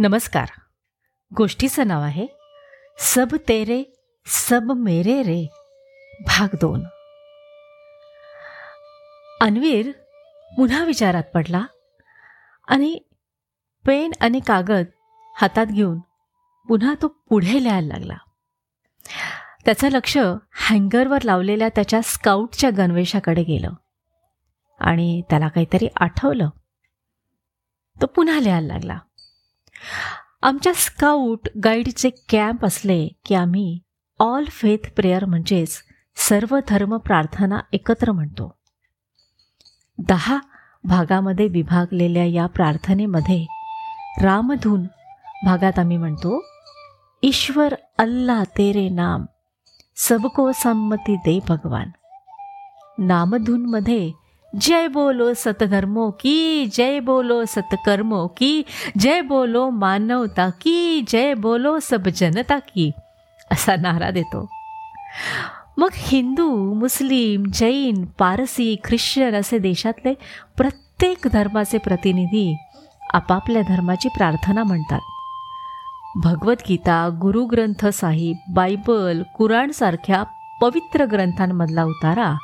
नमस्कार. गोष्टीचं नाव आहे सब तेरे सब मेरे रे भाग दोन. अन्वीर पुन्हा विचारात पडला आणि पेन आणि कागद हातात घेऊन पुन्हा तो पुढे लिहायला लागला. त्याचं लक्ष हँगरवर लावलेल्या त्याच्या स्काउटच्या गणवेशाकडे गेलं आणि त्याला काहीतरी आठवलं. तो पुन्हा लिहायला लागला. आमच्या स्काउट गाईडचे कॅम्प असले की आम्ही ऑल फेथ प्रेयर म्हणजेच सर्व धर्म प्रार्थना एकत्र म्हणतो. दहा भागामध्ये विभागलेल्या या प्रार्थनेमध्ये रामधून भागात आम्ही म्हणतो ईश्वर अल्ला तेरे नाम सबको संमती दे भगवान. नामधूनमध्ये जय बोलो सतधर्मो की जय बोलो सतकर्मों की जय बोलो मानवता की जय बोलो सब जनता की असा नारा देतो. मग हिंदू मुस्लिम जैन पारसी ख्रिश्चन असे देशातले प्रत्येक धर्माचे प्रतिनिधी आपापल्या धर्माची प्रार्थना म्हणतात. भगवद्गीता गुरुग्रंथ साहिब बायबल कुराणसारख्या पवित्र ग्रंथांमधला उतारा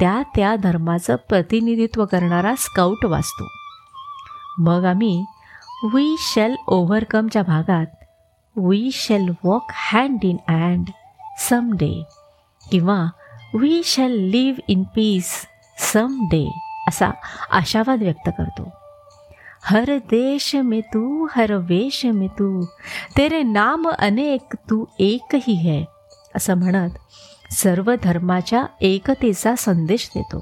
त्या त्या धर्माचं प्रतिनिधित्व करणारा स्काउट वाचतो. मग आम्ही वी शेल ओव्हरकमच्या भागात we shall walk hand in hand some day किंवा we shall live in peace some day असा आशावाद व्यक्त करतो. हर देश में तू हर वेश में तू तेरे नाम अनेक तू एकही है असं म्हणत सर्व धर्माच्या एकतेचा संदेश देतो.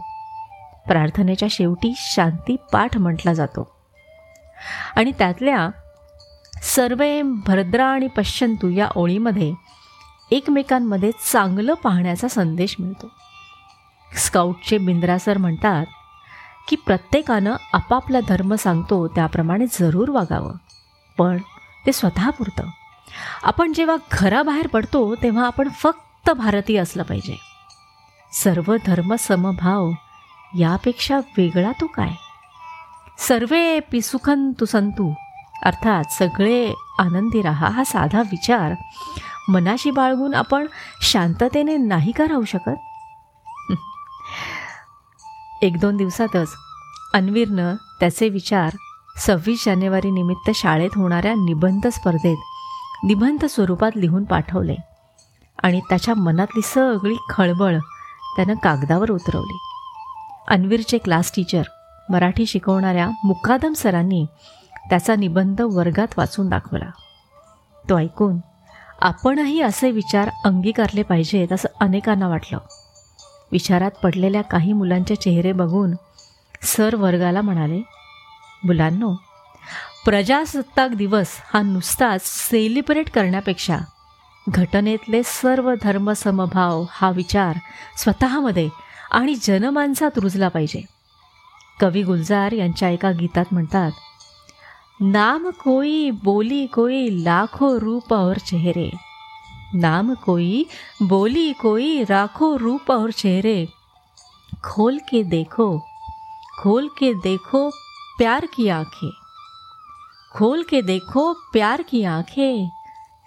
प्रार्थनेच्या शेवटी शांती पाठ म्हटला जातो. आणि त्यातल्या सर्वे भद्रा आणि पश्चंतू या ओळीमध्ये एकमेकांमध्ये चांगलं पाहण्याचा संदेश मिळतो. स्काउटचे बिंद्रासर म्हणतात की प्रत्येकानं आपापला धर्म सांगतो त्याप्रमाणे जरूर वागावं. पण ते स्वतःपुरतं. आपण जेव्हा घराबाहेर पडतो तेव्हा आपण फक्त भारतीय असलं पाहिजे. सर्व धर्म समभाव यापेक्षा वेगळा तो काय? सर्वे पिसुखंतु संतू. अर्थात सगळे आनंदी राहा हा साधा विचार. मनाशी बाळगून आपण शांततेने नाही का राहू शकत? एक दोन दिवसातच अन्वीरनं त्याचे विचार सव्वीस जानेवारी निमित्त शाळेत होणाऱ्या निबंध स्पर्धेत निबंध स्वरूपात लिहून पाठवले. आणि त्याच्या मनातली सगळी खळबळ त्यानं कागदावर उतरवली. अन्वीरचे क्लास टीचर मराठी शिकवणाऱ्या मुकादम सरांनी त्याचा निबंध वर्गात वाचून दाखवला. तो ऐकून आपणही असे विचार अंगीकारले पाहिजेत असं अनेकांना वाटलं. विचारात पडलेल्या काही मुलांचे चेहरे बघून सर वर्गाला म्हणाले मुलांनो प्रजासत्ताक दिवस हा नुसताच सेलिब्रेट करण्यापेक्षा घटनेतले सर्व धर्मसमभाव हा विचार स्वतःमध्ये आणि जनमानसात रुजला पाहिजे. कवी गुलजार यांच्या एका गीतात म्हणतात नाम कोई बोली कोई लाखो रूप और चेहरे. नाम कोई बोली कोई राखो रूप और चेहरे. खोल के देखो खोल के देखो प्यार की आंखें. खोल के देखो प्यार की आंखें.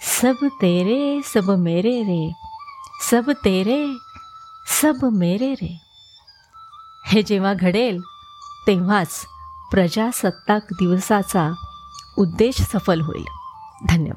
सब तेरे सब मेरे रे। सब तेरे सब मेरे रे। हे जेव्हा घडेल तेव्हाच प्रजासत्ताक दिवसाचा उद्देश सफल होईल. धन्यवाद.